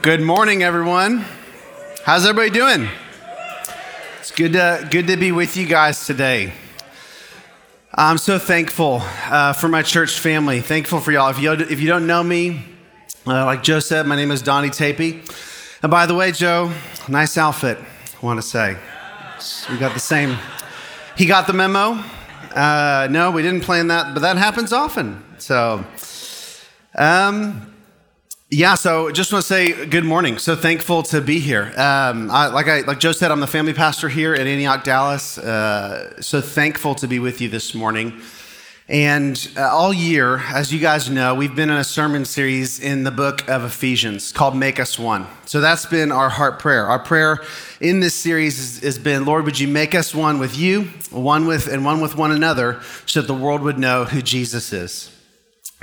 Good morning, everyone. How's everybody doing? It's good to, good to be with you guys today. I'm so thankful uh, for my church family. Thankful for y'all. If you, if you don't know me, uh, like Joe said, my name is Donny Tapie. And by the way, Joe, nice outfit, I want to say. We got the same. He got the memo. Uh, no, we didn't plan that, but that happens often. So, um, yeah, so just want to say good morning. So thankful to be here. Um, I, like I, like Joe said, I'm the family pastor here at Antioch, Dallas. Uh, so thankful to be with you this morning. And uh, all year, as you guys know, we've been in a sermon series in the book of Ephesians called Make Us One. So that's been our heart prayer. Our prayer in this series has, has been, Lord, would you make us one with you, one with, and one with one another, so that the world would know who Jesus is.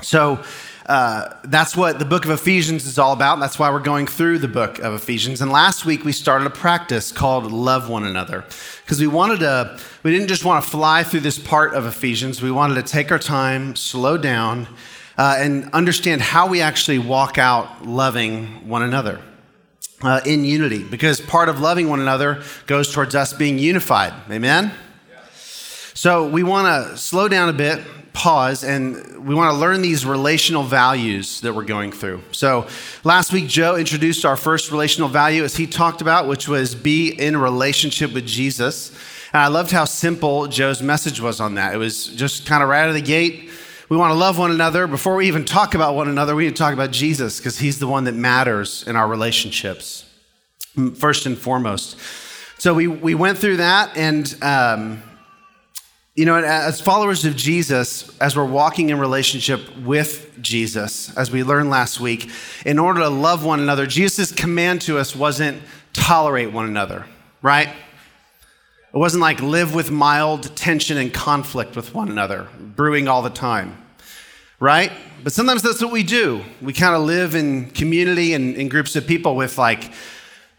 So uh, that's what the book of Ephesians is all about. That's why we're going through the book of Ephesians. And last week we started a practice called Love One Another because we wanted to, we didn't just want to fly through this part of Ephesians. We wanted to take our time, slow down, uh, and understand how we actually walk out loving one another. Uh, in unity, because part of loving one another goes towards us being unified. Amen? So we want to slow down a bit, pause and we want to learn these relational values that we're going through. So, last week, Joe introduced our first relational value as he talked about, which was be in relationship with Jesus. And I loved how simple Joe's message was on that. It was just kind of right out of the gate. We want to love one another. Before we even talk about one another, we need to talk about Jesus because he's the one that matters in our relationships, first and foremost. So, we, we went through that and um, you know, as followers of Jesus, as we're walking in relationship with Jesus, as we learned last week, in order to love one another, Jesus' command to us wasn't tolerate one another, right? It wasn't like live with mild tension and conflict with one another, brewing all the time, right? But sometimes that's what we do. We kind of live in community and in groups of people with like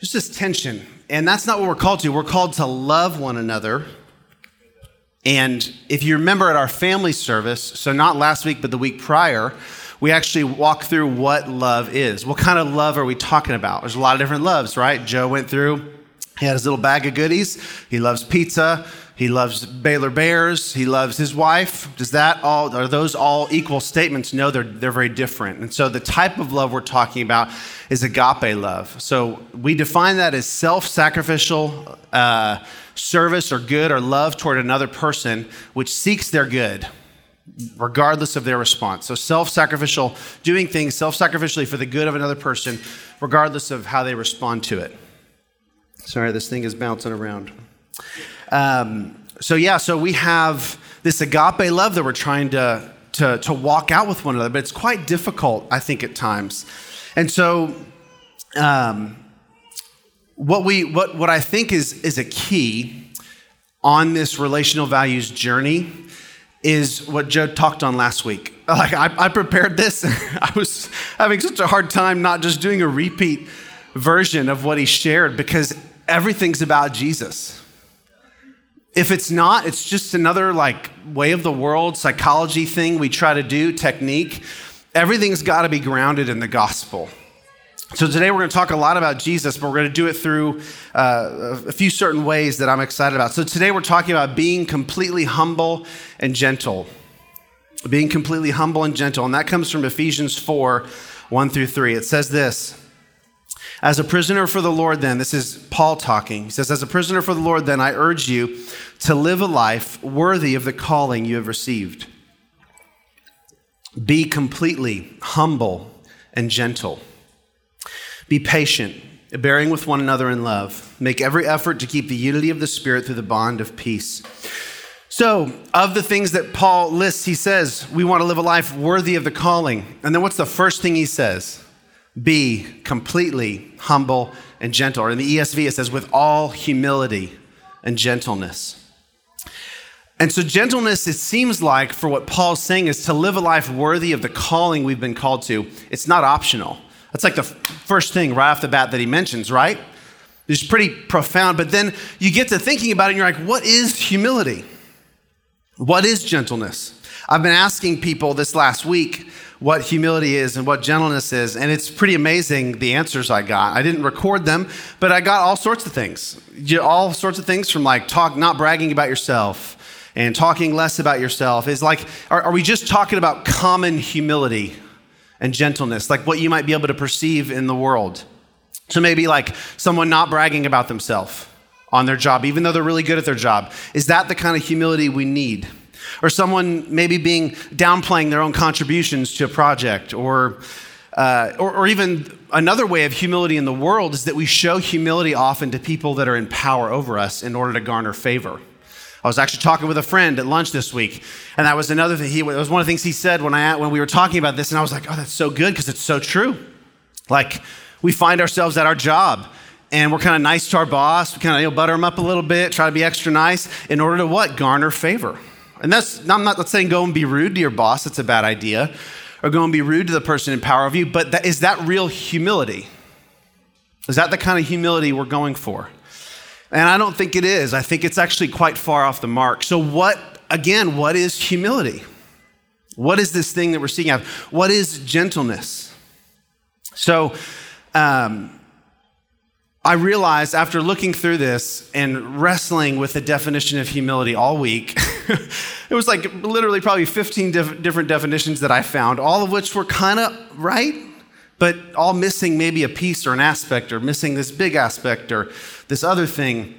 just this tension. And that's not what we're called to. We're called to love one another and if you remember at our family service, so not last week, but the week prior, we actually walked through what love is. What kind of love are we talking about? There's a lot of different loves, right? Joe went through, he had his little bag of goodies. He loves pizza. He loves Baylor Bears. He loves his wife. Does that all, are those all equal statements? No, they're, they're very different. And so the type of love we're talking about is agape love. So we define that as self sacrificial. Uh, service or good or love toward another person which seeks their good regardless of their response. So self sacrificial, doing things self sacrificially for the good of another person, regardless of how they respond to it. Sorry, this thing is bouncing around. Um, so, yeah, so we have this agape love that we're trying to, to, to walk out with one another, but it's quite difficult, I think, at times. And so, um, what we what what I think is is a key on this relational values journey is what Joe talked on last week. Like I, I prepared this, I was having such a hard time not just doing a repeat version of what he shared because everything's about Jesus. If it's not, it's just another like way of the world psychology thing we try to do, technique. Everything's got to be grounded in the gospel. So today we're going to talk a lot about Jesus, but we're going to do it through uh, a few certain ways that I'm excited about. So today we're talking about being completely humble and gentle. Being completely humble and gentle. And that comes from Ephesians 4 1 through 3. It says this As a prisoner for the Lord, then, this is Paul talking. He says, As a prisoner for the Lord, then, I urge you to live a life worthy of the calling you have received. Be completely humble and gentle. Be patient, bearing with one another in love. Make every effort to keep the unity of the Spirit through the bond of peace. So, of the things that Paul lists, he says, we want to live a life worthy of the calling. And then what's the first thing he says? Be completely humble and gentle. Or in the ESV, it says, with all humility and gentleness. And so, gentleness, it seems like, for what Paul's saying, is to live a life worthy of the calling we've been called to. It's not optional. That's like the first thing right off the bat that he mentions, right? It's pretty profound. But then you get to thinking about it and you're like, what is humility? What is gentleness? I've been asking people this last week, what humility is and what gentleness is. And it's pretty amazing the answers I got. I didn't record them, but I got all sorts of things. All sorts of things from like talk, not bragging about yourself and talking less about yourself. Is like, are, are we just talking about common humility and gentleness, like what you might be able to perceive in the world? So maybe like someone not bragging about themselves on their job, even though they're really good at their job. Is that the kind of humility we need? Or someone maybe being downplaying their own contributions to a project, or, uh, or, or even another way of humility in the world is that we show humility often to people that are in power over us in order to garner favor. I was actually talking with a friend at lunch this week, and that was another thing. He, was one of the things he said when, I, when we were talking about this, and I was like, oh, that's so good because it's so true. Like, we find ourselves at our job, and we're kind of nice to our boss. We kind of you know, butter him up a little bit, try to be extra nice in order to what? Garner favor. And that's, I'm not saying go and be rude to your boss, that's a bad idea, or go and be rude to the person in power of you, but that, is that real humility? Is that the kind of humility we're going for? And I don't think it is. I think it's actually quite far off the mark. So, what, again, what is humility? What is this thing that we're seeking out? What is gentleness? So, um, I realized after looking through this and wrestling with the definition of humility all week, it was like literally probably 15 diff- different definitions that I found, all of which were kind of right, but all missing maybe a piece or an aspect, or missing this big aspect or this other thing.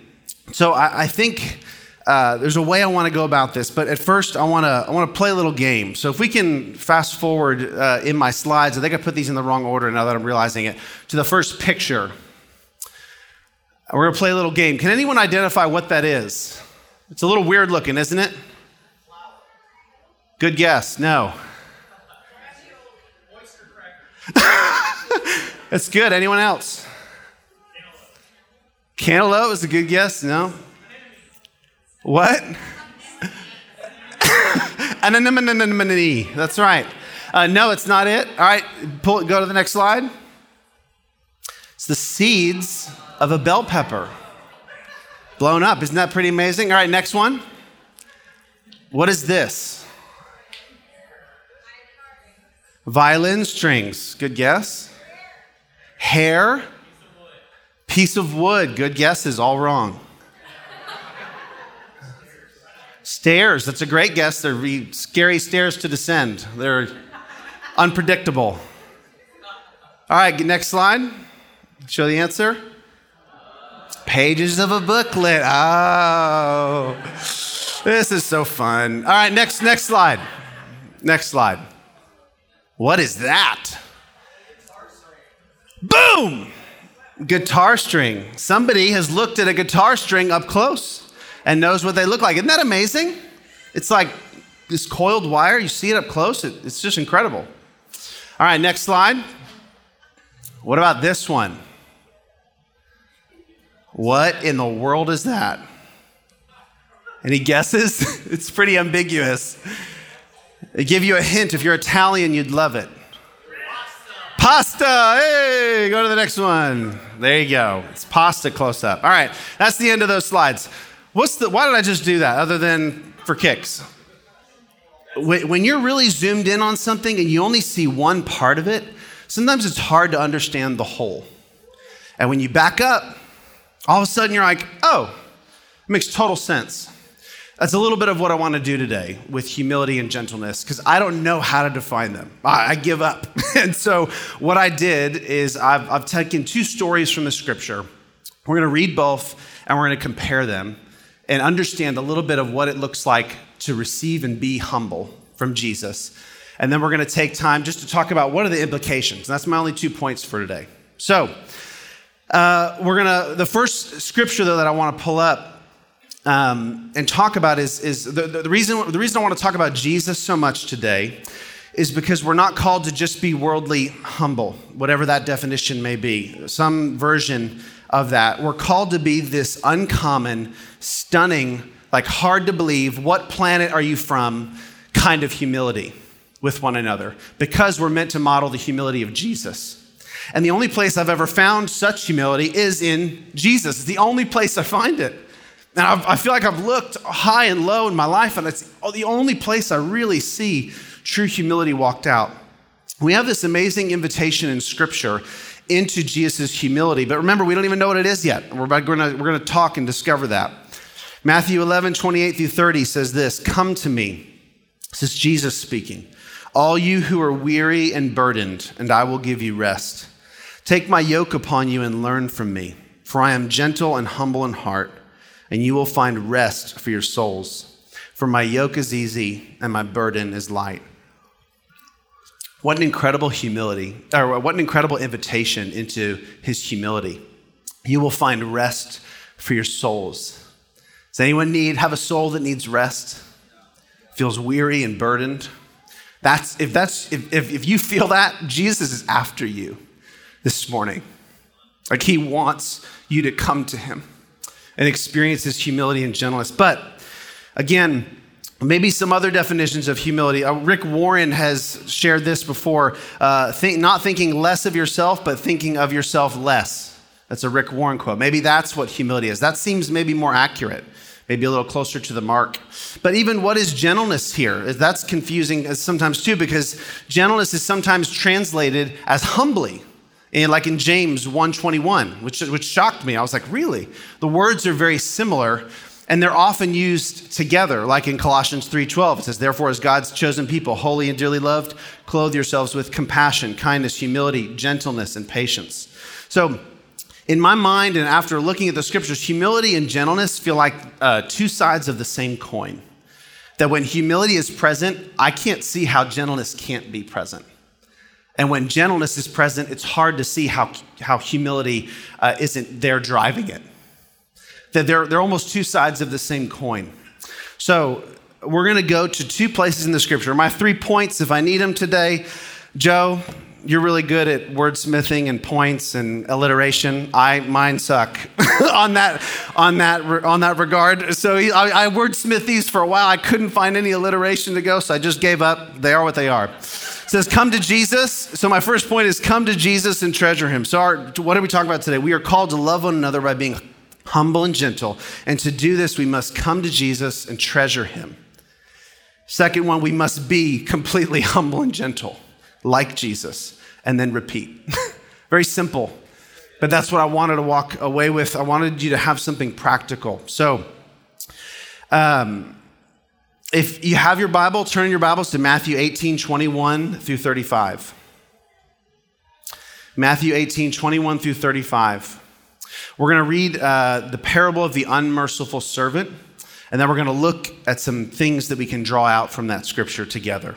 So I, I think uh, there's a way I want to go about this, but at first I want to I want to play a little game. So if we can fast forward uh, in my slides, I think I put these in the wrong order now that I'm realizing it, to the first picture. We're going to play a little game. Can anyone identify what that is? It's a little weird looking, isn't it? Good guess. No. That's good. Anyone else? Cantaloupe is a good guess. No. What? Anemone. That's right. Uh, no, it's not it. All right, pull. Go to the next slide. It's the seeds of a bell pepper blown up. Isn't that pretty amazing? All right, next one. What is this? Violin strings. Good guess. Hair. Piece of wood. Good guesses. All wrong. Stairs. That's a great guess. They're scary stairs to descend. They're unpredictable. All right, next slide. Show the answer. Pages of a booklet. Oh, this is so fun. All right, next, next slide. Next slide. What is that? Boom! Guitar string. Somebody has looked at a guitar string up close and knows what they look like. Isn't that amazing? It's like this coiled wire. You see it up close, it, it's just incredible. All right, next slide. What about this one? What in the world is that? Any guesses? it's pretty ambiguous. They give you a hint. If you're Italian, you'd love it. Pasta. pasta. Hey, go to the next one. There you go. It's pasta close up. All right, that's the end of those slides. What's the? Why did I just do that? Other than for kicks. When you're really zoomed in on something and you only see one part of it, sometimes it's hard to understand the whole. And when you back up all of a sudden you're like, oh, it makes total sense. That's a little bit of what I want to do today with humility and gentleness because I don't know how to define them. I, I give up. and so, what I did is I've, I've taken two stories from the scripture. We're going to read both and we're going to compare them and understand a little bit of what it looks like to receive and be humble from Jesus. And then we're going to take time just to talk about what are the implications. And that's my only two points for today. So, uh, we're gonna the first scripture though that I want to pull up um, and talk about is is the, the reason the reason I want to talk about Jesus so much today is because we're not called to just be worldly humble, whatever that definition may be. Some version of that. We're called to be this uncommon, stunning, like hard to believe, what planet are you from kind of humility with one another because we're meant to model the humility of Jesus. And the only place I've ever found such humility is in Jesus. It's the only place I find it. And I've, i feel like I've looked high and low in my life, and it's the only place I really see true humility walked out. we have this amazing invitation in Scripture into Jesus' humility. But remember, we don't even know what it is yet. We're going to, we're to talk and discover that. Matthew 11, 28 through 30 says this Come to me. This is Jesus speaking. All you who are weary and burdened, and I will give you rest. Take my yoke upon you and learn from me, for I am gentle and humble in heart, and you will find rest for your souls. For my yoke is easy and my burden is light. What an incredible humility, or what an incredible invitation into his humility. You will find rest for your souls. Does anyone need have a soul that needs rest? Feels weary and burdened? That's if that's if, if, if you feel that, Jesus is after you this morning. Like he wants you to come to him and experience his humility and gentleness. But again, Maybe some other definitions of humility. Uh, Rick Warren has shared this before uh, think, not thinking less of yourself, but thinking of yourself less. That's a Rick Warren quote. Maybe that's what humility is. That seems maybe more accurate, maybe a little closer to the mark. But even what is gentleness here? That's confusing sometimes too, because gentleness is sometimes translated as humbly. And like in James 121, which, which shocked me. I was like, really? The words are very similar, and they're often used together like in colossians 3.12 it says therefore as god's chosen people holy and dearly loved clothe yourselves with compassion kindness humility gentleness and patience so in my mind and after looking at the scriptures humility and gentleness feel like uh, two sides of the same coin that when humility is present i can't see how gentleness can't be present and when gentleness is present it's hard to see how, how humility uh, isn't there driving it that they're, they're almost two sides of the same coin. So we're going to go to two places in the scripture. My three points, if I need them today, Joe, you're really good at wordsmithing and points and alliteration. I mine suck on that on that on that regard. So I, I wordsmith these for a while. I couldn't find any alliteration to go, so I just gave up. They are what they are. It says, "Come to Jesus." So my first point is, "Come to Jesus and treasure Him." So our, what are we talking about today? We are called to love one another by being humble and gentle. And to do this, we must come to Jesus and treasure him. Second one, we must be completely humble and gentle, like Jesus, and then repeat. Very simple, but that's what I wanted to walk away with. I wanted you to have something practical. So, um, if you have your Bible, turn your Bibles to Matthew 18, 21 through 35. Matthew 18, 21 through 35. We're going to read uh, the parable of the unmerciful servant, and then we're going to look at some things that we can draw out from that scripture together.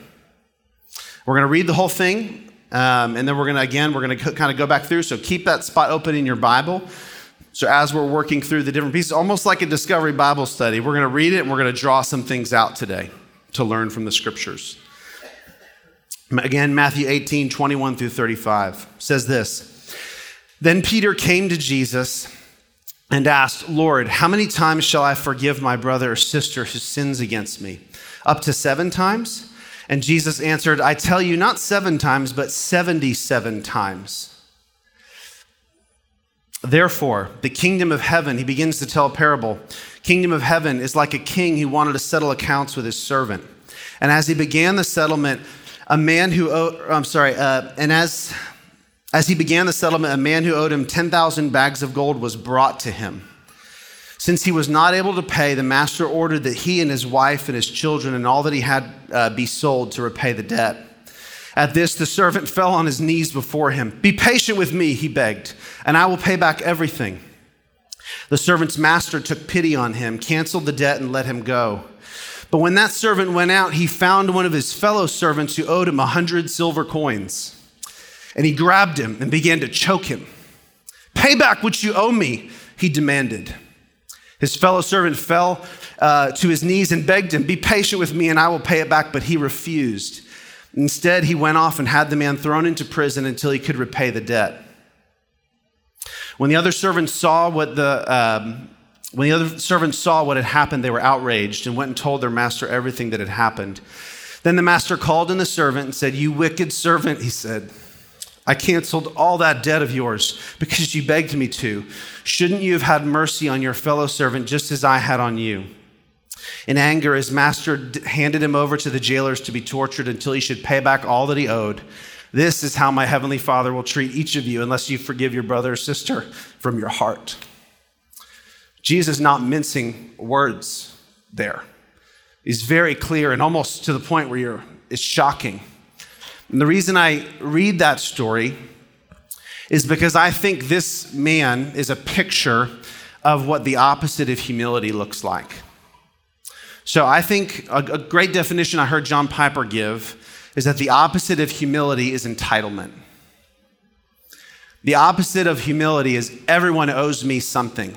We're going to read the whole thing, um, and then we're going to, again, we're going to kind of go back through. So keep that spot open in your Bible. So as we're working through the different pieces, almost like a discovery Bible study, we're going to read it and we're going to draw some things out today to learn from the scriptures. Again, Matthew 18, 21 through 35 says this. Then Peter came to Jesus and asked, Lord, how many times shall I forgive my brother or sister who sins against me? Up to seven times? And Jesus answered, I tell you, not seven times, but 77 times. Therefore, the kingdom of heaven, he begins to tell a parable. Kingdom of heaven is like a king who wanted to settle accounts with his servant. And as he began the settlement, a man who, owed, I'm sorry, uh, and as as he began the settlement, a man who owed him 10,000 bags of gold was brought to him. Since he was not able to pay, the master ordered that he and his wife and his children and all that he had uh, be sold to repay the debt. At this, the servant fell on his knees before him. Be patient with me, he begged, and I will pay back everything. The servant's master took pity on him, canceled the debt, and let him go. But when that servant went out, he found one of his fellow servants who owed him a hundred silver coins. And he grabbed him and began to choke him. Pay back what you owe me, he demanded. His fellow servant fell uh, to his knees and begged him, Be patient with me and I will pay it back. But he refused. Instead, he went off and had the man thrown into prison until he could repay the debt. When the other servants saw what the um, when the other servants saw what had happened, they were outraged and went and told their master everything that had happened. Then the master called in the servant and said, You wicked servant, he said. I canceled all that debt of yours because you begged me to. Shouldn't you have had mercy on your fellow servant just as I had on you? In anger, his master handed him over to the jailers to be tortured until he should pay back all that he owed. This is how my heavenly Father will treat each of you unless you forgive your brother or sister from your heart. Jesus not mincing words there. He's very clear and almost to the point where you're, it's shocking. And the reason I read that story is because I think this man is a picture of what the opposite of humility looks like. So I think a, a great definition I heard John Piper give is that the opposite of humility is entitlement. The opposite of humility is everyone owes me something.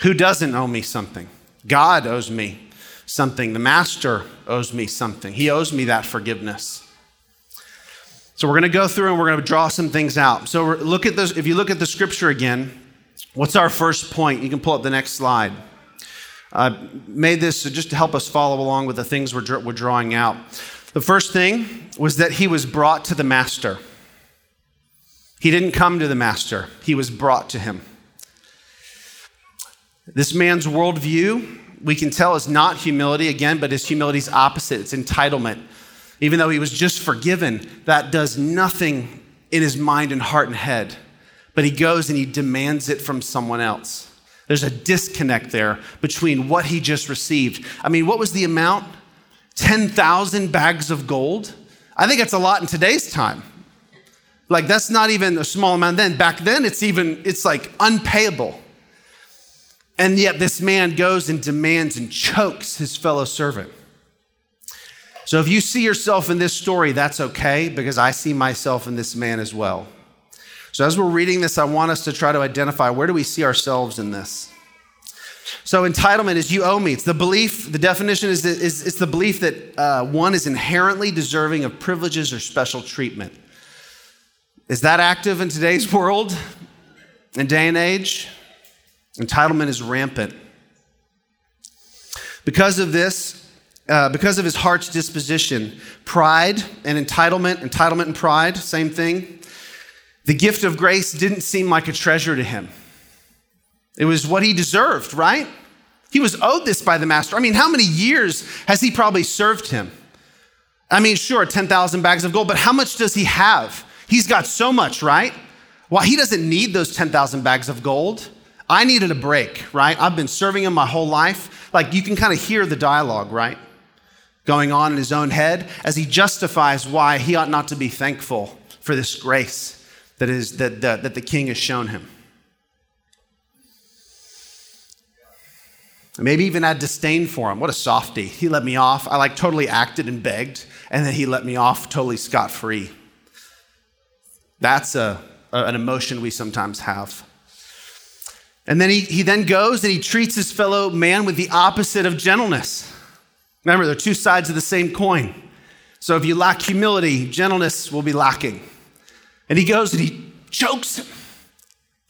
Who doesn't owe me something? God owes me something. The master owes me something. He owes me that forgiveness. So we're going to go through and we're going to draw some things out. So look at this. If you look at the scripture again, what's our first point? You can pull up the next slide. I made this just to help us follow along with the things we're, we're drawing out. The first thing was that he was brought to the master. He didn't come to the master, he was brought to him. This man's worldview, we can tell, is not humility again, but his humility's opposite. It's entitlement. Even though he was just forgiven, that does nothing in his mind and heart and head. But he goes and he demands it from someone else. There's a disconnect there between what he just received. I mean, what was the amount? 10,000 bags of gold? I think that's a lot in today's time. Like that's not even a small amount then. Back then it's even it's like unpayable. And yet this man goes and demands and chokes his fellow servant. So if you see yourself in this story, that's okay because I see myself in this man as well. So as we're reading this, I want us to try to identify where do we see ourselves in this? So entitlement is you owe me. It's the belief, the definition is, is it's the belief that uh, one is inherently deserving of privileges or special treatment. Is that active in today's world, in day and age? Entitlement is rampant. Because of this, uh, because of his heart's disposition, pride and entitlement, entitlement and pride, same thing. The gift of grace didn't seem like a treasure to him. It was what he deserved, right? He was owed this by the master. I mean, how many years has he probably served him? I mean, sure, 10,000 bags of gold, but how much does he have? He's got so much, right? Well, he doesn't need those 10,000 bags of gold. I needed a break, right? I've been serving him my whole life. Like you can kind of hear the dialogue, right? Going on in his own head as he justifies why he ought not to be thankful for this grace that, is, that, that, that the king has shown him. Maybe even had disdain for him. What a softy. He let me off. I like totally acted and begged, and then he let me off totally scot free. That's a, a, an emotion we sometimes have. And then he, he then goes and he treats his fellow man with the opposite of gentleness. Remember, they're two sides of the same coin. So if you lack humility, gentleness will be lacking. And he goes and he chokes him.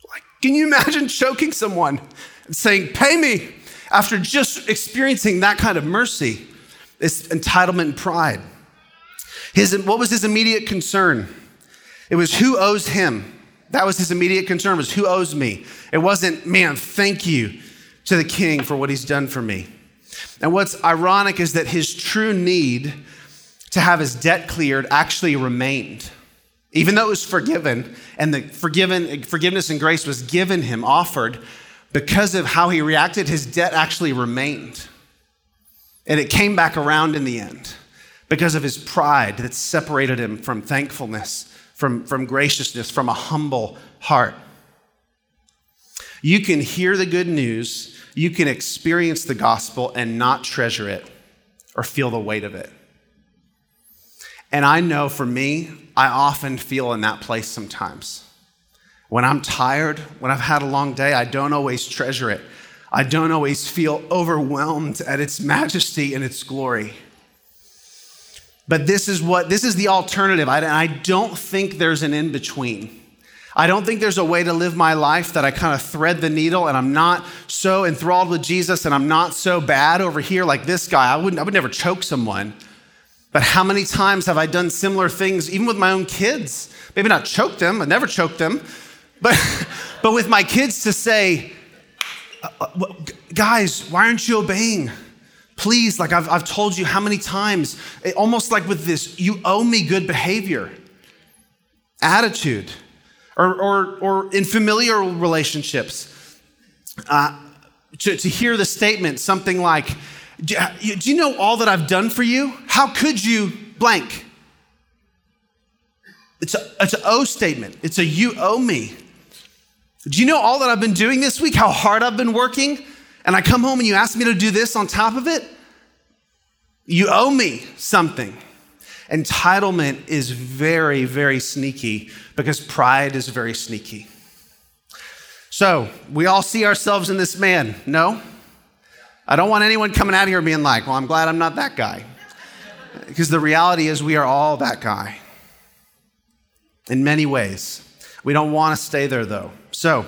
Like, can you imagine choking someone and saying, Pay me, after just experiencing that kind of mercy? It's entitlement and pride. His, what was his immediate concern? It was who owes him. That was his immediate concern was who owes me. It wasn't, man, thank you to the king for what he's done for me. And what's ironic is that his true need to have his debt cleared actually remained. Even though it was forgiven and the forgiven, forgiveness and grace was given him, offered, because of how he reacted, his debt actually remained. And it came back around in the end because of his pride that separated him from thankfulness from, from graciousness, from a humble heart. You can hear the good news, you can experience the gospel and not treasure it or feel the weight of it. And I know for me, I often feel in that place sometimes. When I'm tired, when I've had a long day, I don't always treasure it. I don't always feel overwhelmed at its majesty and its glory. But this is what this is the alternative. I, I don't think there's an in between. I don't think there's a way to live my life that I kind of thread the needle and I'm not so enthralled with Jesus and I'm not so bad over here like this guy. I wouldn't I would never choke someone. But how many times have I done similar things, even with my own kids? Maybe not choked them, I never choked them, but, but with my kids to say, uh, uh, guys, why aren't you obeying? Please, like I've, I've told you how many times, almost like with this, you owe me good behavior. attitude. Or, or, or in familiar relationships, uh, to, to hear the statement, something like, Uh, do you know all that I've done for you? How could you blank? It's a, it's an O statement. It's a you owe me. Do you know all that I've been doing this week? How hard I've been working? And I come home and you ask me to do this on top of it? You owe me something. Entitlement is very, very sneaky because pride is very sneaky. So, we all see ourselves in this man, no? I don't want anyone coming out here being like, well, I'm glad I'm not that guy. Because the reality is, we are all that guy in many ways. We don't want to stay there, though. So,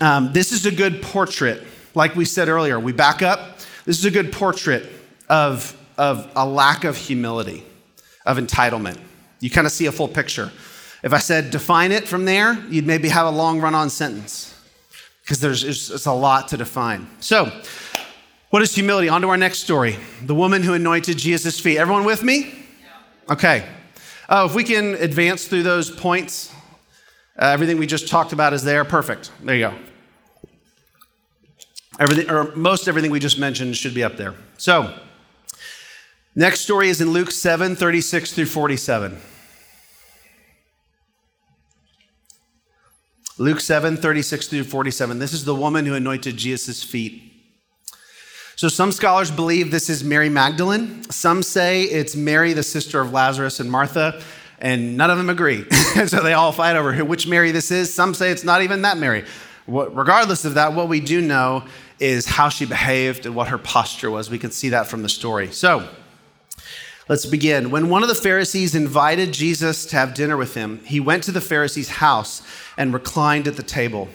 um, this is a good portrait. Like we said earlier, we back up. This is a good portrait of, of a lack of humility, of entitlement. You kind of see a full picture. If I said define it from there, you'd maybe have a long run on sentence because there's it's a lot to define. So, what is humility? On to our next story. The woman who anointed Jesus' feet. Everyone with me? Okay. Oh, if we can advance through those points, uh, everything we just talked about is there. Perfect. There you go. Everything, or most everything we just mentioned should be up there. So, next story is in Luke 7 36 through 47. Luke 7 36 through 47. This is the woman who anointed Jesus' feet. So, some scholars believe this is Mary Magdalene. Some say it's Mary, the sister of Lazarus and Martha, and none of them agree. so, they all fight over which Mary this is. Some say it's not even that Mary. Regardless of that, what we do know is how she behaved and what her posture was. We can see that from the story. So, let's begin. When one of the Pharisees invited Jesus to have dinner with him, he went to the Pharisee's house and reclined at the table.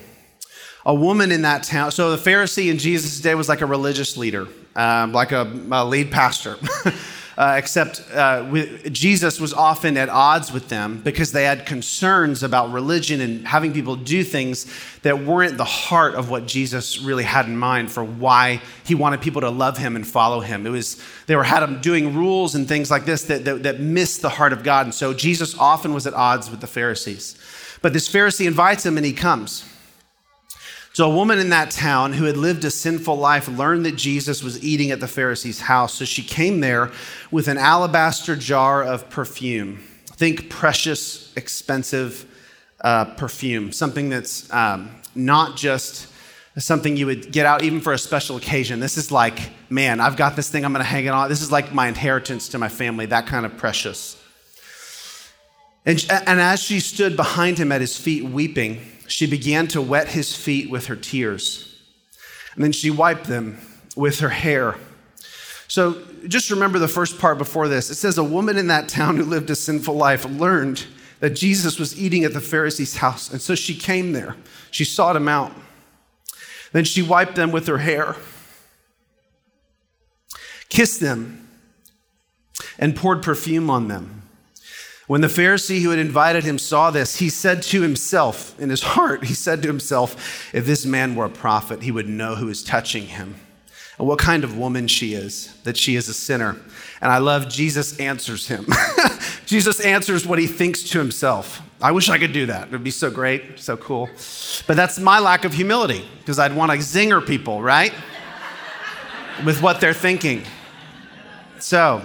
A woman in that town, so the Pharisee in Jesus' day was like a religious leader, um, like a, a, lead pastor. uh, except uh, with, Jesus was often at odds with them because they had concerns about religion and having people do things that weren't the heart of what Jesus really had in mind for why he wanted people to love him and follow him. It was they were had him doing rules and things like this that, that, that missed the heart of God. And so Jesus often was at odds with the Pharisees. But this Pharisee invites him and he comes. So, a woman in that town who had lived a sinful life learned that Jesus was eating at the Pharisee's house. So, she came there with an alabaster jar of perfume. Think precious, expensive uh, perfume, something that's um, not just something you would get out even for a special occasion. This is like, man, I've got this thing, I'm going to hang it on. This is like my inheritance to my family, that kind of precious. And, and as she stood behind him at his feet weeping, she began to wet his feet with her tears. And then she wiped them with her hair. So just remember the first part before this. It says, A woman in that town who lived a sinful life learned that Jesus was eating at the Pharisee's house. And so she came there. She sought him out. Then she wiped them with her hair, kissed them, and poured perfume on them. When the Pharisee who had invited him saw this, he said to himself, in his heart, he said to himself, if this man were a prophet, he would know who is touching him and what kind of woman she is, that she is a sinner. And I love Jesus answers him. Jesus answers what he thinks to himself. I wish I could do that. It would be so great, so cool. But that's my lack of humility because I'd want to zinger people, right? With what they're thinking. So,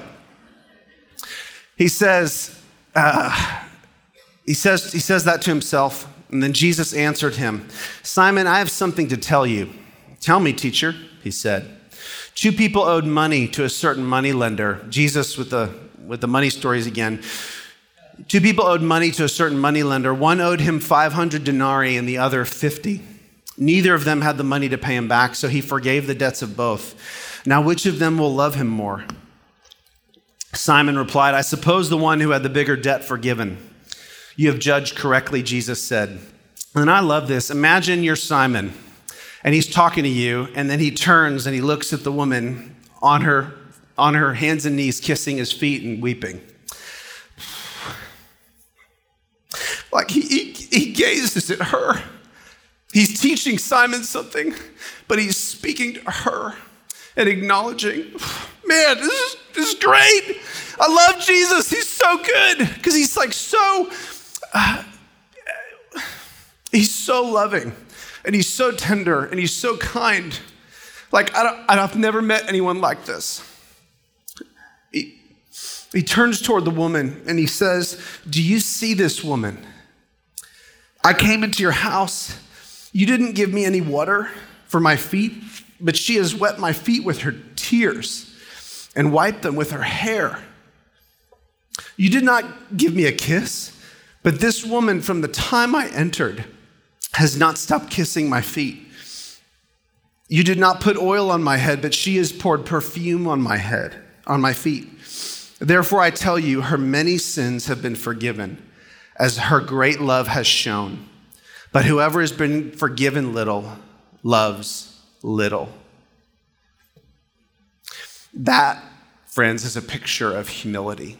he says, uh, he, says, he says that to himself, and then Jesus answered him Simon, I have something to tell you. Tell me, teacher, he said. Two people owed money to a certain money lender. Jesus with the, with the money stories again. Two people owed money to a certain money lender. One owed him 500 denarii and the other 50. Neither of them had the money to pay him back, so he forgave the debts of both. Now, which of them will love him more? Simon replied, I suppose the one who had the bigger debt forgiven. You have judged correctly, Jesus said. And I love this. Imagine you're Simon, and he's talking to you, and then he turns and he looks at the woman on her, on her hands and knees, kissing his feet and weeping. Like he, he, he gazes at her. He's teaching Simon something, but he's speaking to her and acknowledging, man, this is, this is great. I love Jesus. He's so good because he's like so, uh, he's so loving and he's so tender and he's so kind. Like, I have never met anyone like this. He, he turns toward the woman and he says, Do you see this woman? I came into your house. You didn't give me any water for my feet, but she has wet my feet with her tears and wiped them with her hair. You did not give me a kiss, but this woman, from the time I entered, has not stopped kissing my feet. You did not put oil on my head, but she has poured perfume on my head, on my feet. Therefore, I tell you, her many sins have been forgiven, as her great love has shown. But whoever has been forgiven little loves little. That, friends, is a picture of humility.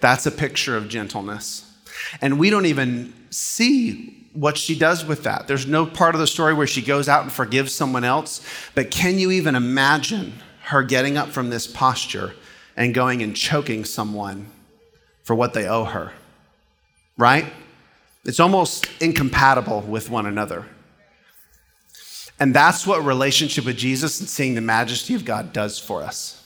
That's a picture of gentleness. And we don't even see what she does with that. There's no part of the story where she goes out and forgives someone else. But can you even imagine her getting up from this posture and going and choking someone for what they owe her? Right? It's almost incompatible with one another. And that's what relationship with Jesus and seeing the majesty of God does for us.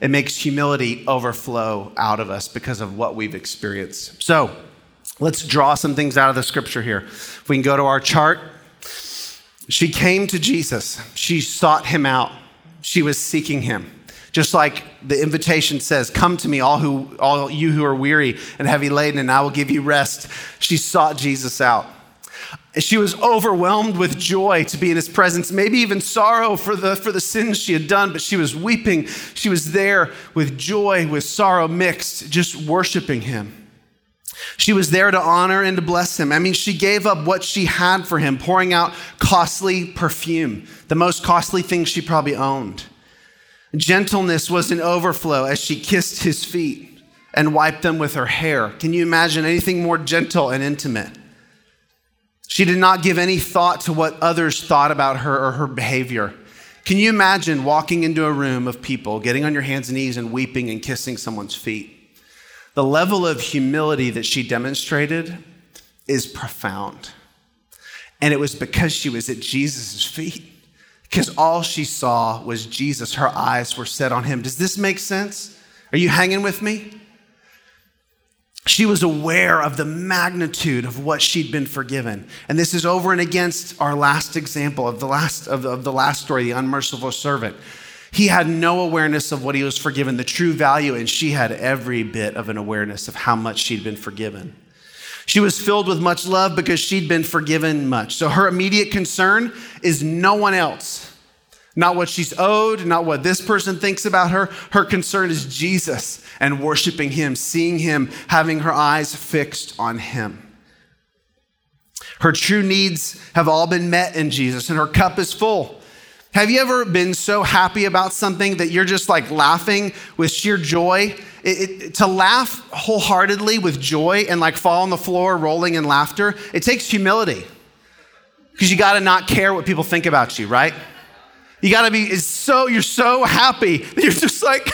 It makes humility overflow out of us because of what we've experienced. So, let's draw some things out of the scripture here. If we can go to our chart. She came to Jesus, she sought him out, she was seeking him. Just like the invitation says, Come to me, all, who, all you who are weary and heavy laden, and I will give you rest. She sought Jesus out. She was overwhelmed with joy to be in his presence, maybe even sorrow for the, for the sins she had done, but she was weeping. She was there with joy, with sorrow mixed, just worshiping him. She was there to honor and to bless him. I mean, she gave up what she had for him, pouring out costly perfume, the most costly thing she probably owned. Gentleness was an overflow as she kissed his feet and wiped them with her hair. Can you imagine anything more gentle and intimate? She did not give any thought to what others thought about her or her behavior. Can you imagine walking into a room of people, getting on your hands and knees and weeping and kissing someone's feet? The level of humility that she demonstrated is profound. And it was because she was at Jesus' feet, because all she saw was Jesus. Her eyes were set on him. Does this make sense? Are you hanging with me? She was aware of the magnitude of what she'd been forgiven. And this is over and against our last example of the last, of the, of the last story, the unmerciful servant. He had no awareness of what he was forgiven, the true value, and she had every bit of an awareness of how much she'd been forgiven. She was filled with much love because she'd been forgiven much. So her immediate concern is no one else. Not what she's owed, not what this person thinks about her. Her concern is Jesus and worshiping Him, seeing Him, having her eyes fixed on Him. Her true needs have all been met in Jesus, and her cup is full. Have you ever been so happy about something that you're just like laughing with sheer joy? It, it, to laugh wholeheartedly with joy and like fall on the floor rolling in laughter, it takes humility because you got to not care what people think about you, right? You got to be so, you're so happy you're just like,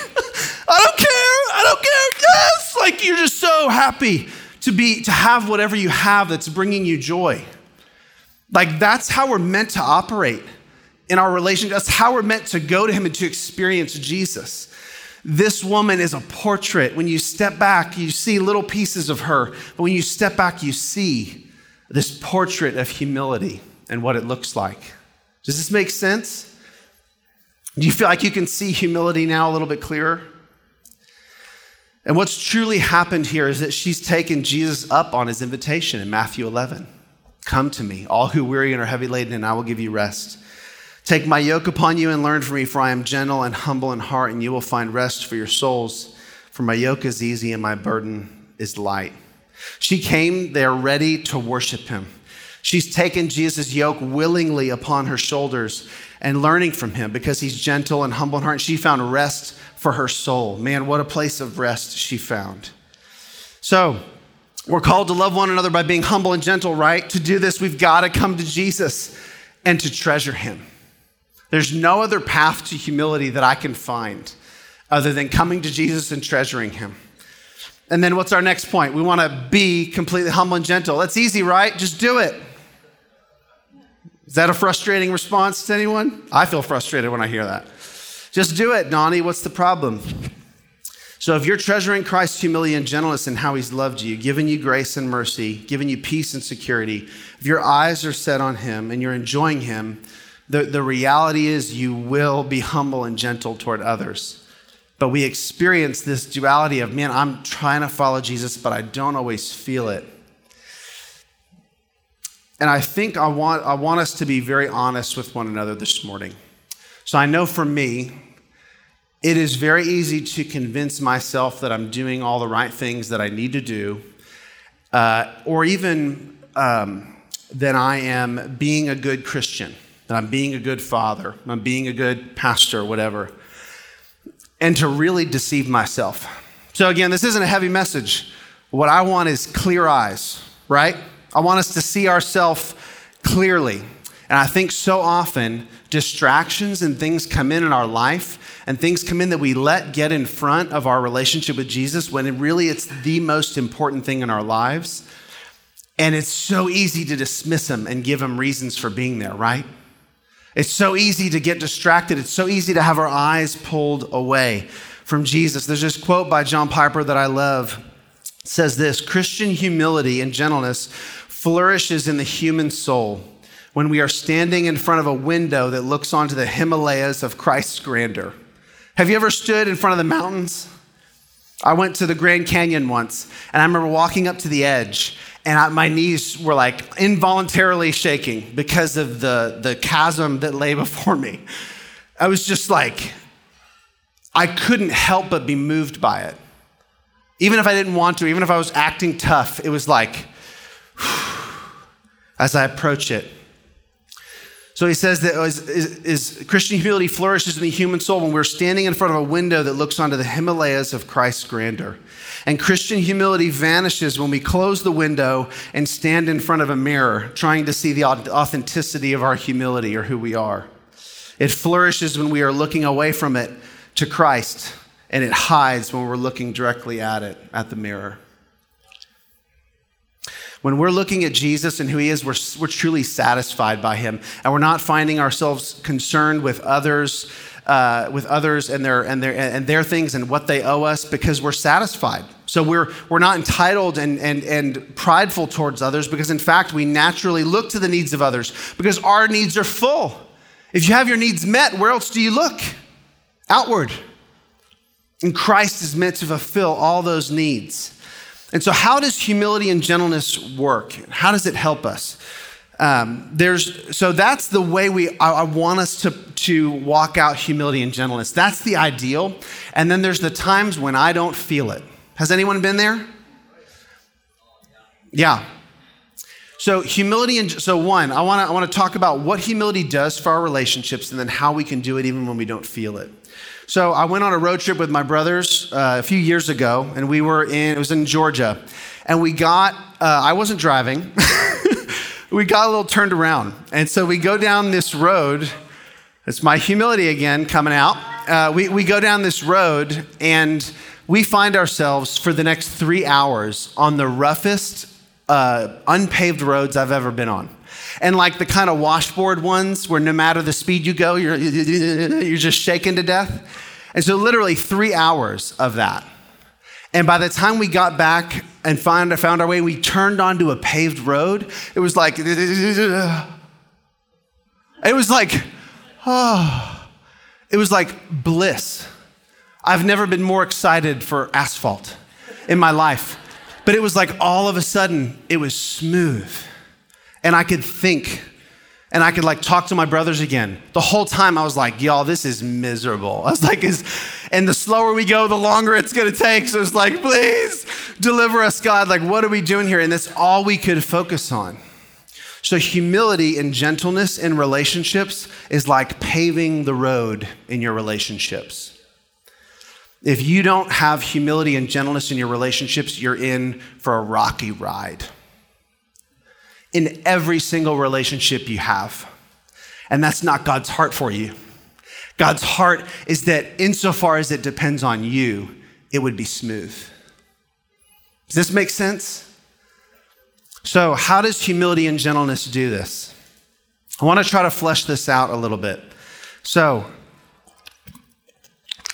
I don't care, I don't care, yes. Like you're just so happy to be, to have whatever you have that's bringing you joy. Like that's how we're meant to operate in our relationship. That's how we're meant to go to Him and to experience Jesus. This woman is a portrait. When you step back, you see little pieces of her. But when you step back, you see this portrait of humility and what it looks like. Does this make sense? Do you feel like you can see humility now a little bit clearer? And what's truly happened here is that she's taken Jesus up on his invitation in Matthew 11. Come to me, all who weary and are heavy laden, and I will give you rest. Take my yoke upon you and learn from me, for I am gentle and humble in heart, and you will find rest for your souls. For my yoke is easy and my burden is light. She came there ready to worship him. She's taken Jesus' yoke willingly upon her shoulders and learning from him because he's gentle and humble in heart. And she found rest for her soul. Man, what a place of rest she found. So, we're called to love one another by being humble and gentle, right? To do this, we've got to come to Jesus and to treasure him. There's no other path to humility that I can find other than coming to Jesus and treasuring him. And then what's our next point? We want to be completely humble and gentle. That's easy, right? Just do it. Is that a frustrating response to anyone? I feel frustrated when I hear that. Just do it, Nani. What's the problem? So, if you're treasuring Christ's humility and gentleness and how he's loved you, given you grace and mercy, given you peace and security, if your eyes are set on him and you're enjoying him, the, the reality is you will be humble and gentle toward others. But we experience this duality of, man, I'm trying to follow Jesus, but I don't always feel it. And I think I want, I want us to be very honest with one another this morning. So I know for me, it is very easy to convince myself that I'm doing all the right things that I need to do, uh, or even um, that I am being a good Christian, that I'm being a good father, I'm being a good pastor, whatever, and to really deceive myself. So, again, this isn't a heavy message. What I want is clear eyes, right? I want us to see ourselves clearly. And I think so often distractions and things come in in our life and things come in that we let get in front of our relationship with Jesus when it really it's the most important thing in our lives. And it's so easy to dismiss them and give them reasons for being there, right? It's so easy to get distracted. It's so easy to have our eyes pulled away from Jesus. There's this quote by John Piper that I love. It says this Christian humility and gentleness flourishes in the human soul when we are standing in front of a window that looks onto the Himalayas of Christ's grandeur. Have you ever stood in front of the mountains? I went to the Grand Canyon once, and I remember walking up to the edge, and I, my knees were like involuntarily shaking because of the, the chasm that lay before me. I was just like, I couldn't help but be moved by it. Even if I didn't want to, even if I was acting tough, it was like, as I approach it. So he says that is, is, is Christian humility flourishes in the human soul when we're standing in front of a window that looks onto the Himalayas of Christ's grandeur. And Christian humility vanishes when we close the window and stand in front of a mirror, trying to see the authenticity of our humility or who we are. It flourishes when we are looking away from it to Christ, and it hides when we're looking directly at it, at the mirror. When we're looking at Jesus and who he is, we're, we're truly satisfied by him. And we're not finding ourselves concerned with others, uh, with others and their, and, their, and their things and what they owe us because we're satisfied. So we're, we're not entitled and, and, and prideful towards others because, in fact, we naturally look to the needs of others because our needs are full. If you have your needs met, where else do you look? Outward. And Christ is meant to fulfill all those needs. And so, how does humility and gentleness work? How does it help us? Um, there's so that's the way we I, I, want us to to walk out humility and gentleness. That's the ideal. And then there's the times when I don't feel it. Has anyone been there? Yeah. So humility and so one, I want to I want to talk about what humility does for our relationships, and then how we can do it even when we don't feel it. So I went on a road trip with my brothers uh, a few years ago, and we were in, it was in Georgia. And we got, uh, I wasn't driving, we got a little turned around. And so we go down this road. It's my humility again coming out. Uh, we, we go down this road, and we find ourselves for the next three hours on the roughest, uh, unpaved roads I've ever been on and like the kind of washboard ones where no matter the speed you go, you're, you're just shaken to death. And so, literally, three hours of that. And by the time we got back and find, found our way, we turned onto a paved road. It was like, it was like, oh, it was like bliss. I've never been more excited for asphalt in my life. But it was like all of a sudden, it was smooth and I could think and I could like talk to my brothers again. The whole time I was like, y'all, this is miserable. I was like, is, and the slower we go, the longer it's gonna take. So it's like, please deliver us, God. Like, what are we doing here? And that's all we could focus on. So, humility and gentleness in relationships is like paving the road in your relationships. If you don't have humility and gentleness in your relationships, you're in for a rocky ride in every single relationship you have. And that's not God's heart for you. God's heart is that insofar as it depends on you, it would be smooth. Does this make sense? So, how does humility and gentleness do this? I want to try to flesh this out a little bit. So,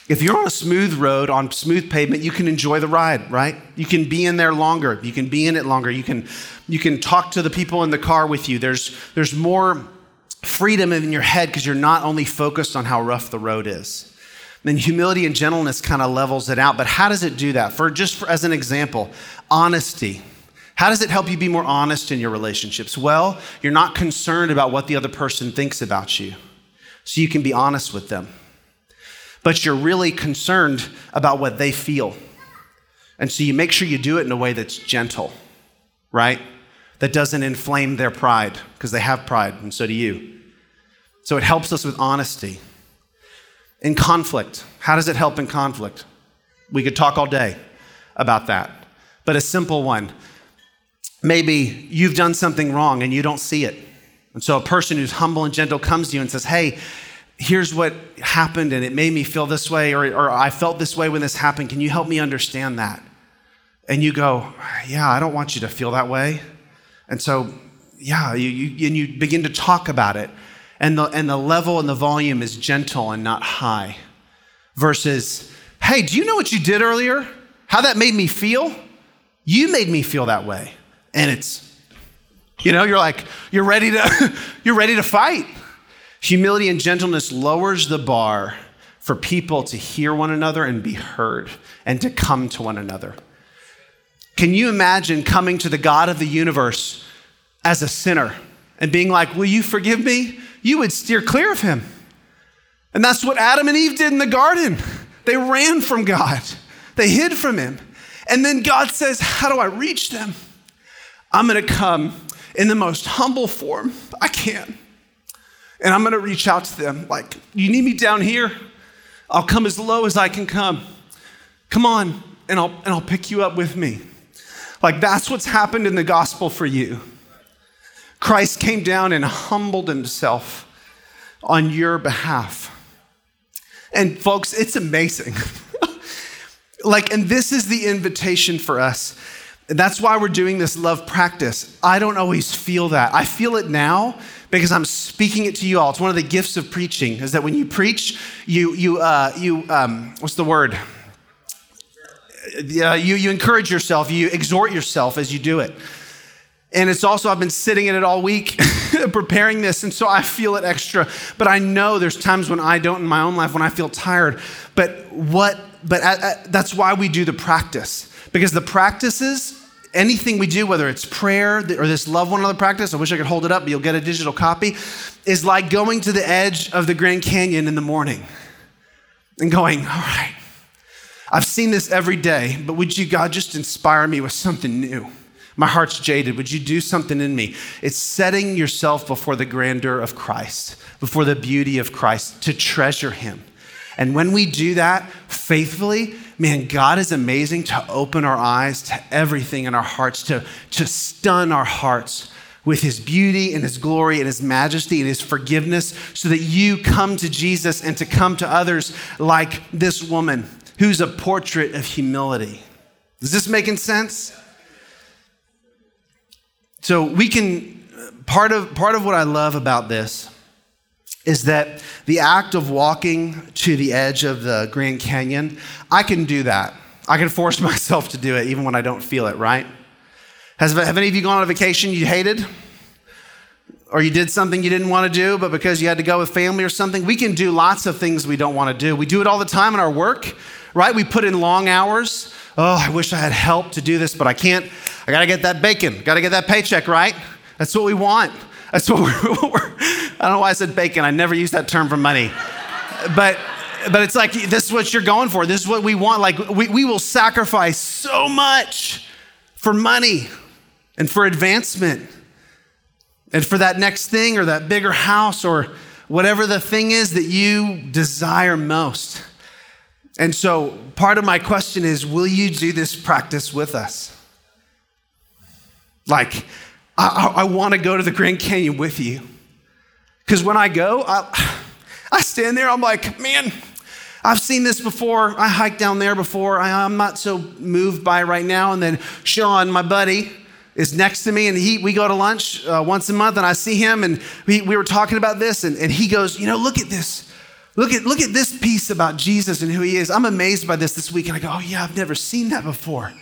if you're on a smooth road, on smooth pavement, you can enjoy the ride, right? You can be in there longer. You can be in it longer. You can, you can talk to the people in the car with you. There's, there's more freedom in your head because you're not only focused on how rough the road is. Then humility and gentleness kind of levels it out. But how does it do that? For just for, as an example, honesty. How does it help you be more honest in your relationships? Well, you're not concerned about what the other person thinks about you, so you can be honest with them but you're really concerned about what they feel. And so you make sure you do it in a way that's gentle, right? That doesn't inflame their pride, because they have pride, and so do you. So it helps us with honesty. In conflict, how does it help in conflict? We could talk all day about that, but a simple one. Maybe you've done something wrong and you don't see it. And so a person who's humble and gentle comes to you and says, Hey, here's what happened and it made me feel this way, or, or I felt this way when this happened. Can you help me understand that? And you go, Yeah, I don't want you to feel that way. And so, yeah, you, you, and you begin to talk about it. And the, and the level and the volume is gentle and not high. Versus, hey, do you know what you did earlier? How that made me feel? You made me feel that way. And it's, you know, you're like, you're ready to, you're ready to fight. Humility and gentleness lowers the bar for people to hear one another and be heard and to come to one another. Can you imagine coming to the God of the universe as a sinner and being like, Will you forgive me? You would steer clear of him. And that's what Adam and Eve did in the garden. They ran from God, they hid from him. And then God says, How do I reach them? I'm gonna come in the most humble form I can. And I'm gonna reach out to them like, you need me down here? I'll come as low as I can come. Come on, and I'll, and I'll pick you up with me. Like, that's what's happened in the gospel for you. Christ came down and humbled himself on your behalf. And, folks, it's amazing. like, and this is the invitation for us. That's why we're doing this love practice. I don't always feel that. I feel it now because I'm speaking it to you all. It's one of the gifts of preaching is that when you preach, you, you, uh, you um, what's the word? Uh, you, you encourage yourself, you exhort yourself as you do it. And it's also, I've been sitting in it all week preparing this, and so I feel it extra. But I know there's times when I don't in my own life when I feel tired. But what, but uh, uh that's why we do the practice. Because the practices anything we do, whether it's prayer or this love one another practice, I wish I could hold it up, but you'll get a digital copy, is like going to the edge of the Grand Canyon in the morning and going, all right, I've seen this every day, but would you, God, just inspire me with something new? My heart's jaded. Would you do something in me? It's setting yourself before the grandeur of Christ, before the beauty of Christ, to treasure Him. And when we do that faithfully, man, God is amazing to open our eyes to everything in our hearts, to, to stun our hearts with his beauty and his glory and his majesty and his forgiveness, so that you come to Jesus and to come to others like this woman who's a portrait of humility. Is this making sense? So we can part of part of what I love about this is that the act of walking to the edge of the Grand Canyon, I can do that. I can force myself to do it even when I don't feel it, right? Has, have any of you gone on a vacation you hated? Or you did something you didn't want to do, but because you had to go with family or something? We can do lots of things we don't want to do. We do it all the time in our work, right? We put in long hours. Oh, I wish I had help to do this, but I can't. I got to get that bacon, got to get that paycheck, right? That's what we want. That's what we're, we're, I don't know why I said bacon. I never use that term for money. But but it's like this is what you're going for. This is what we want. Like we, we will sacrifice so much for money and for advancement and for that next thing or that bigger house or whatever the thing is that you desire most. And so part of my question is will you do this practice with us? Like, I, I, I want to go to the Grand Canyon with you. Because when I go, I, I stand there, I'm like, man, I've seen this before. I hiked down there before. I, am not so moved by right now. And then Sean, my buddy, is next to me, and he, we go to lunch uh, once a month, and I see him, and we, we were talking about this, and, and he goes, You know, look at this. Look at, look at this piece about Jesus and who he is. I'm amazed by this this week. And I go, Oh, yeah, I've never seen that before.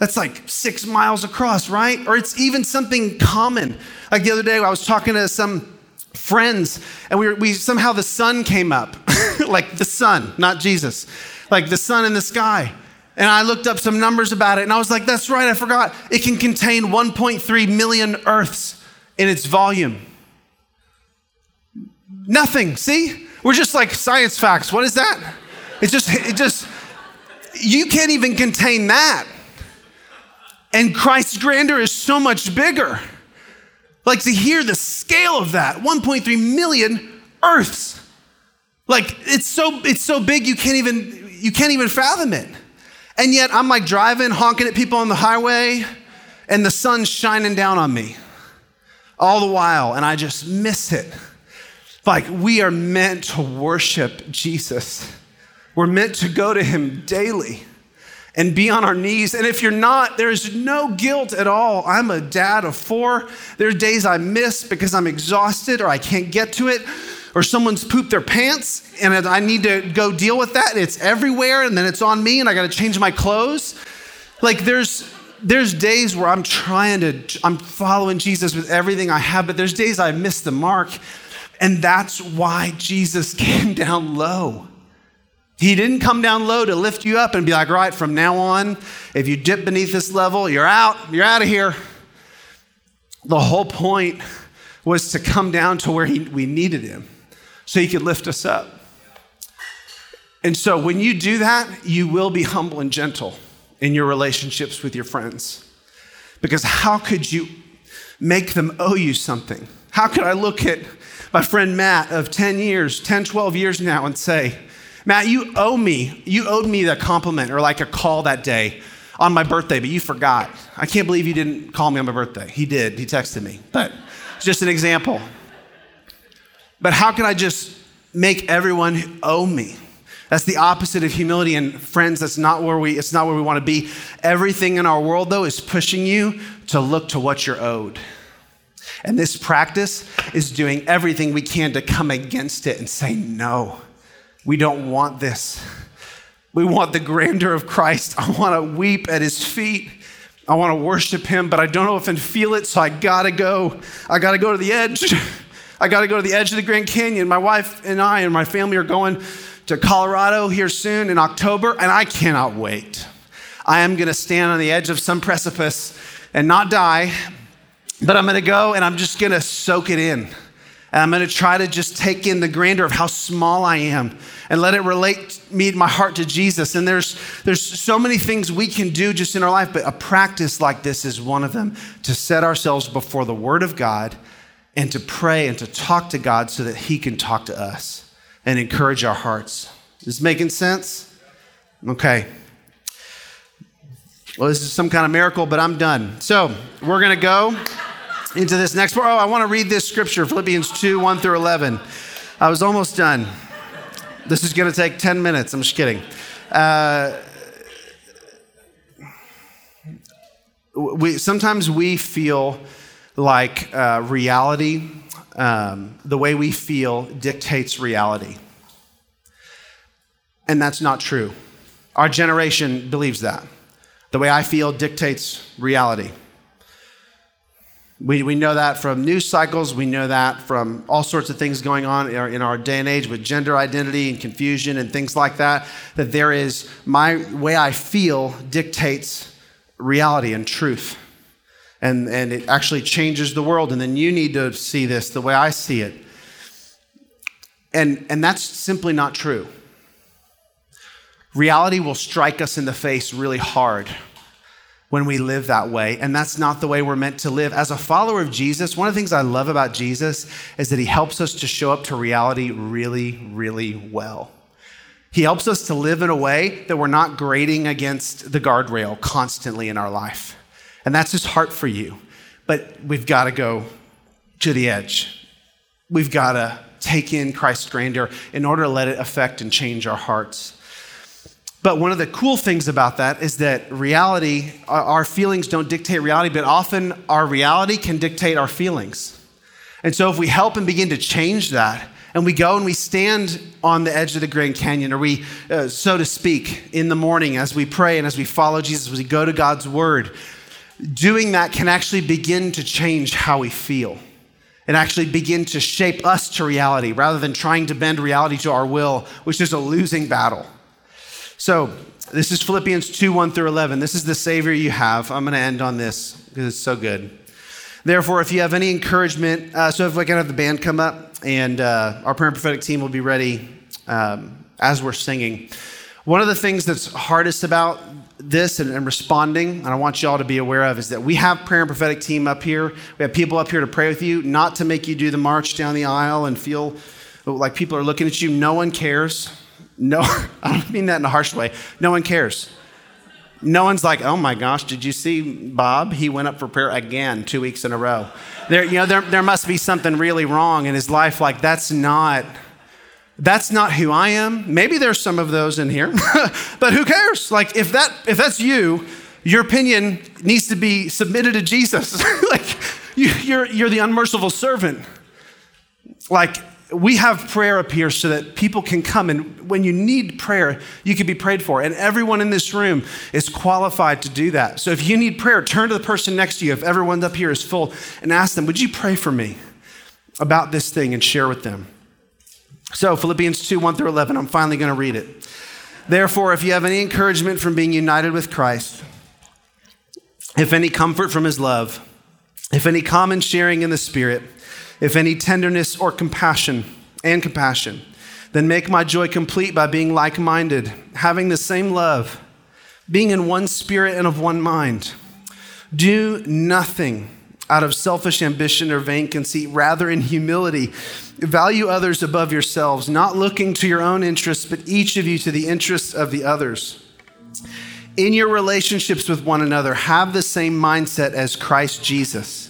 That's like six miles across, right? Or it's even something common. Like the other day, I was talking to some friends, and we, were, we somehow the sun came up, like the sun, not Jesus, like the sun in the sky. And I looked up some numbers about it, and I was like, that's right, I forgot. It can contain 1.3 million Earths in its volume. Nothing, see? We're just like science facts. What is that? It's just, it just, you can't even contain that. And Christ's grandeur is so much bigger. Like to hear the scale of that 1.3 million Earths. Like it's so it's so big you can't even you can't even fathom it. And yet I'm like driving, honking at people on the highway, and the sun's shining down on me all the while, and I just miss it. Like we are meant to worship Jesus. We're meant to go to him daily and be on our knees. And if you're not, there is no guilt at all. I'm a dad of four. There are days I miss because I'm exhausted or I can't get to it, or someone's pooped their pants and I need to go deal with that. It's everywhere and then it's on me and I got to change my clothes. Like there's there's days where I'm trying to I'm following Jesus with everything I have, but there's days I miss the mark. And that's why Jesus came down low. He didn't come down low to lift you up and be like, right, from now on, if you dip beneath this level, you're out, you're out of here. The whole point was to come down to where he, we needed him so he could lift us up. And so when you do that, you will be humble and gentle in your relationships with your friends. Because how could you make them owe you something? How could I look at my friend Matt of 10 years, 10, 12 years now, and say, Matt, you owe me. You owed me the compliment or like a call that day on my birthday, but you forgot. I can't believe you didn't call me on my birthday. He did. He texted me. But it's just an example. But how can I just make everyone owe me? That's the opposite of humility. And friends, that's not where we, it's not where we want to be. Everything in our world, though, is pushing you to look to what you're owed. And this practice is doing everything we can to come against it and say, no. We don't want this. We want the grandeur of Christ. I want to weep at his feet. I want to worship him, but I don't know if I can feel it, so I gotta go. I gotta go to the edge. I gotta go to the edge of the Grand Canyon. My wife and I and my family are going to Colorado here soon in October, and I cannot wait. I am gonna stand on the edge of some precipice and not die, but I'm gonna go and I'm just gonna soak it in. And I'm going to try to just take in the grandeur of how small I am and let it relate me, my heart to Jesus. And there's, there's so many things we can do just in our life, but a practice like this is one of them to set ourselves before the Word of God and to pray and to talk to God so that He can talk to us and encourage our hearts. Is this making sense? Okay. Well, this is some kind of miracle, but I'm done. So we're going to go into this next part. Oh, I want to read this scripture Philippians 2 1 through 11. I was almost done. This is going to take 10 minutes. I'm just kidding. Uh, we, sometimes we feel like uh, reality, um, the way we feel dictates reality. And that's not true. Our generation believes that. The way I feel dictates reality. We, we know that from news cycles. We know that from all sorts of things going on in our, in our, day and age with gender identity and confusion and things like that. That there is my way I feel dictates reality and truth. And, and it actually changes the world. And then you need to see this the way I see it. And, and that's simply not true. Reality will strike us in the face really hard when we live that way. And that's not the way we're meant to live. As a follower of Jesus, one of the things I love about Jesus is that he helps us to show up to reality really, really well. He helps us to live in a way that we're not grating against the guardrail constantly in our life. And that's his heart for you. But we've got to go to the edge. we've got to take in Christ's grandeur in order to let it affect and change our hearts. But one of the cool things about that is that reality, our feelings don't dictate reality, but often our reality can dictate our feelings. And so if we help and begin to change that, and we go and we stand on the edge of the Grand Canyon, or we, uh, so to speak, in the morning as we pray and as we follow Jesus, as we go to God's Word, doing that can actually begin to change how we feel and actually begin to shape us to reality rather than trying to bend reality to our will, which is a losing battle. So, this is Philippians 2 1 through 11. This is the Savior you have. I'm going to end on this because it's so good. Therefore, if you have any encouragement, uh, so if I can have the band come up and uh, our prayer and prophetic team will be ready um, as we're singing. One of the things that's hardest about this and, and, responding, and I want you all to be aware of, is that we have prayer and prophetic team up here. We have people up here to pray with you, not to make you do the march down the aisle and feel like people are looking at you. No one cares. No, I don't mean that in a harsh way. No one cares. No one's like, oh my gosh, did you see Bob? He went up for prayer again two weeks in a row. There, you know, there, there must be something really wrong in his life. Like, that's not, that's not who I am. Maybe there's some of those in here, but who cares? Like, if that, if that's you, your opinion needs to be submitted to Jesus. like, you, you're, you're the unmerciful servant. Like, we have prayer up here so that people can come and when you need prayer you can be prayed for. And everyone in this room is qualified to do that. So if you need prayer turn to the person next to you. If everyone up here is full and ask them would you pray for me about this thing and share with them? So philippians 2 1 through 11 i'm finally going to read it. Therefore if you have any encouragement from being united with christ if any comfort from his love if any common sharing in the spirit if any tenderness or compassion and compassion, then make my joy complete by being like minded, having the same love, being in one spirit and of one mind. Do nothing out of selfish ambition or vain conceit, rather, in humility, value others above yourselves, not looking to your own interests, but each of you to the interests of the others. In your relationships with one another, have the same mindset as Christ Jesus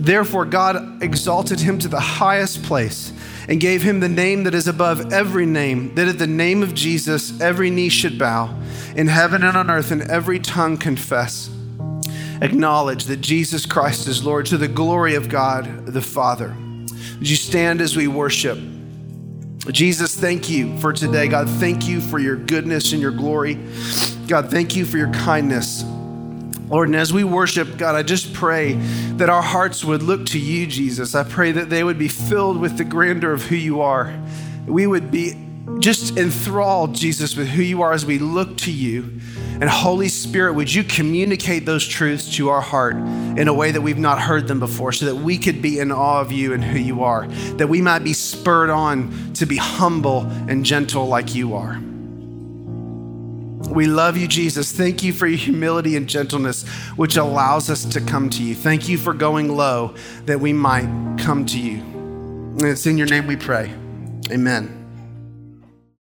Therefore, God exalted him to the highest place and gave him the name that is above every name, that at the name of Jesus every knee should bow, in heaven and on earth, and every tongue confess. Acknowledge that Jesus Christ is Lord to the glory of God the Father. Would you stand as we worship? Jesus, thank you for today. God, thank you for your goodness and your glory. God, thank you for your kindness. Lord, and as we worship, God, I just pray that our hearts would look to you, Jesus. I pray that they would be filled with the grandeur of who you are. We would be just enthralled, Jesus, with who you are as we look to you. And Holy Spirit, would you communicate those truths to our heart in a way that we've not heard them before so that we could be in awe of you and who you are, that we might be spurred on to be humble and gentle like you are. We love you, Jesus. Thank you for your humility and gentleness, which allows us to come to you. Thank you for going low that we might come to you. And it's in your name we pray. Amen.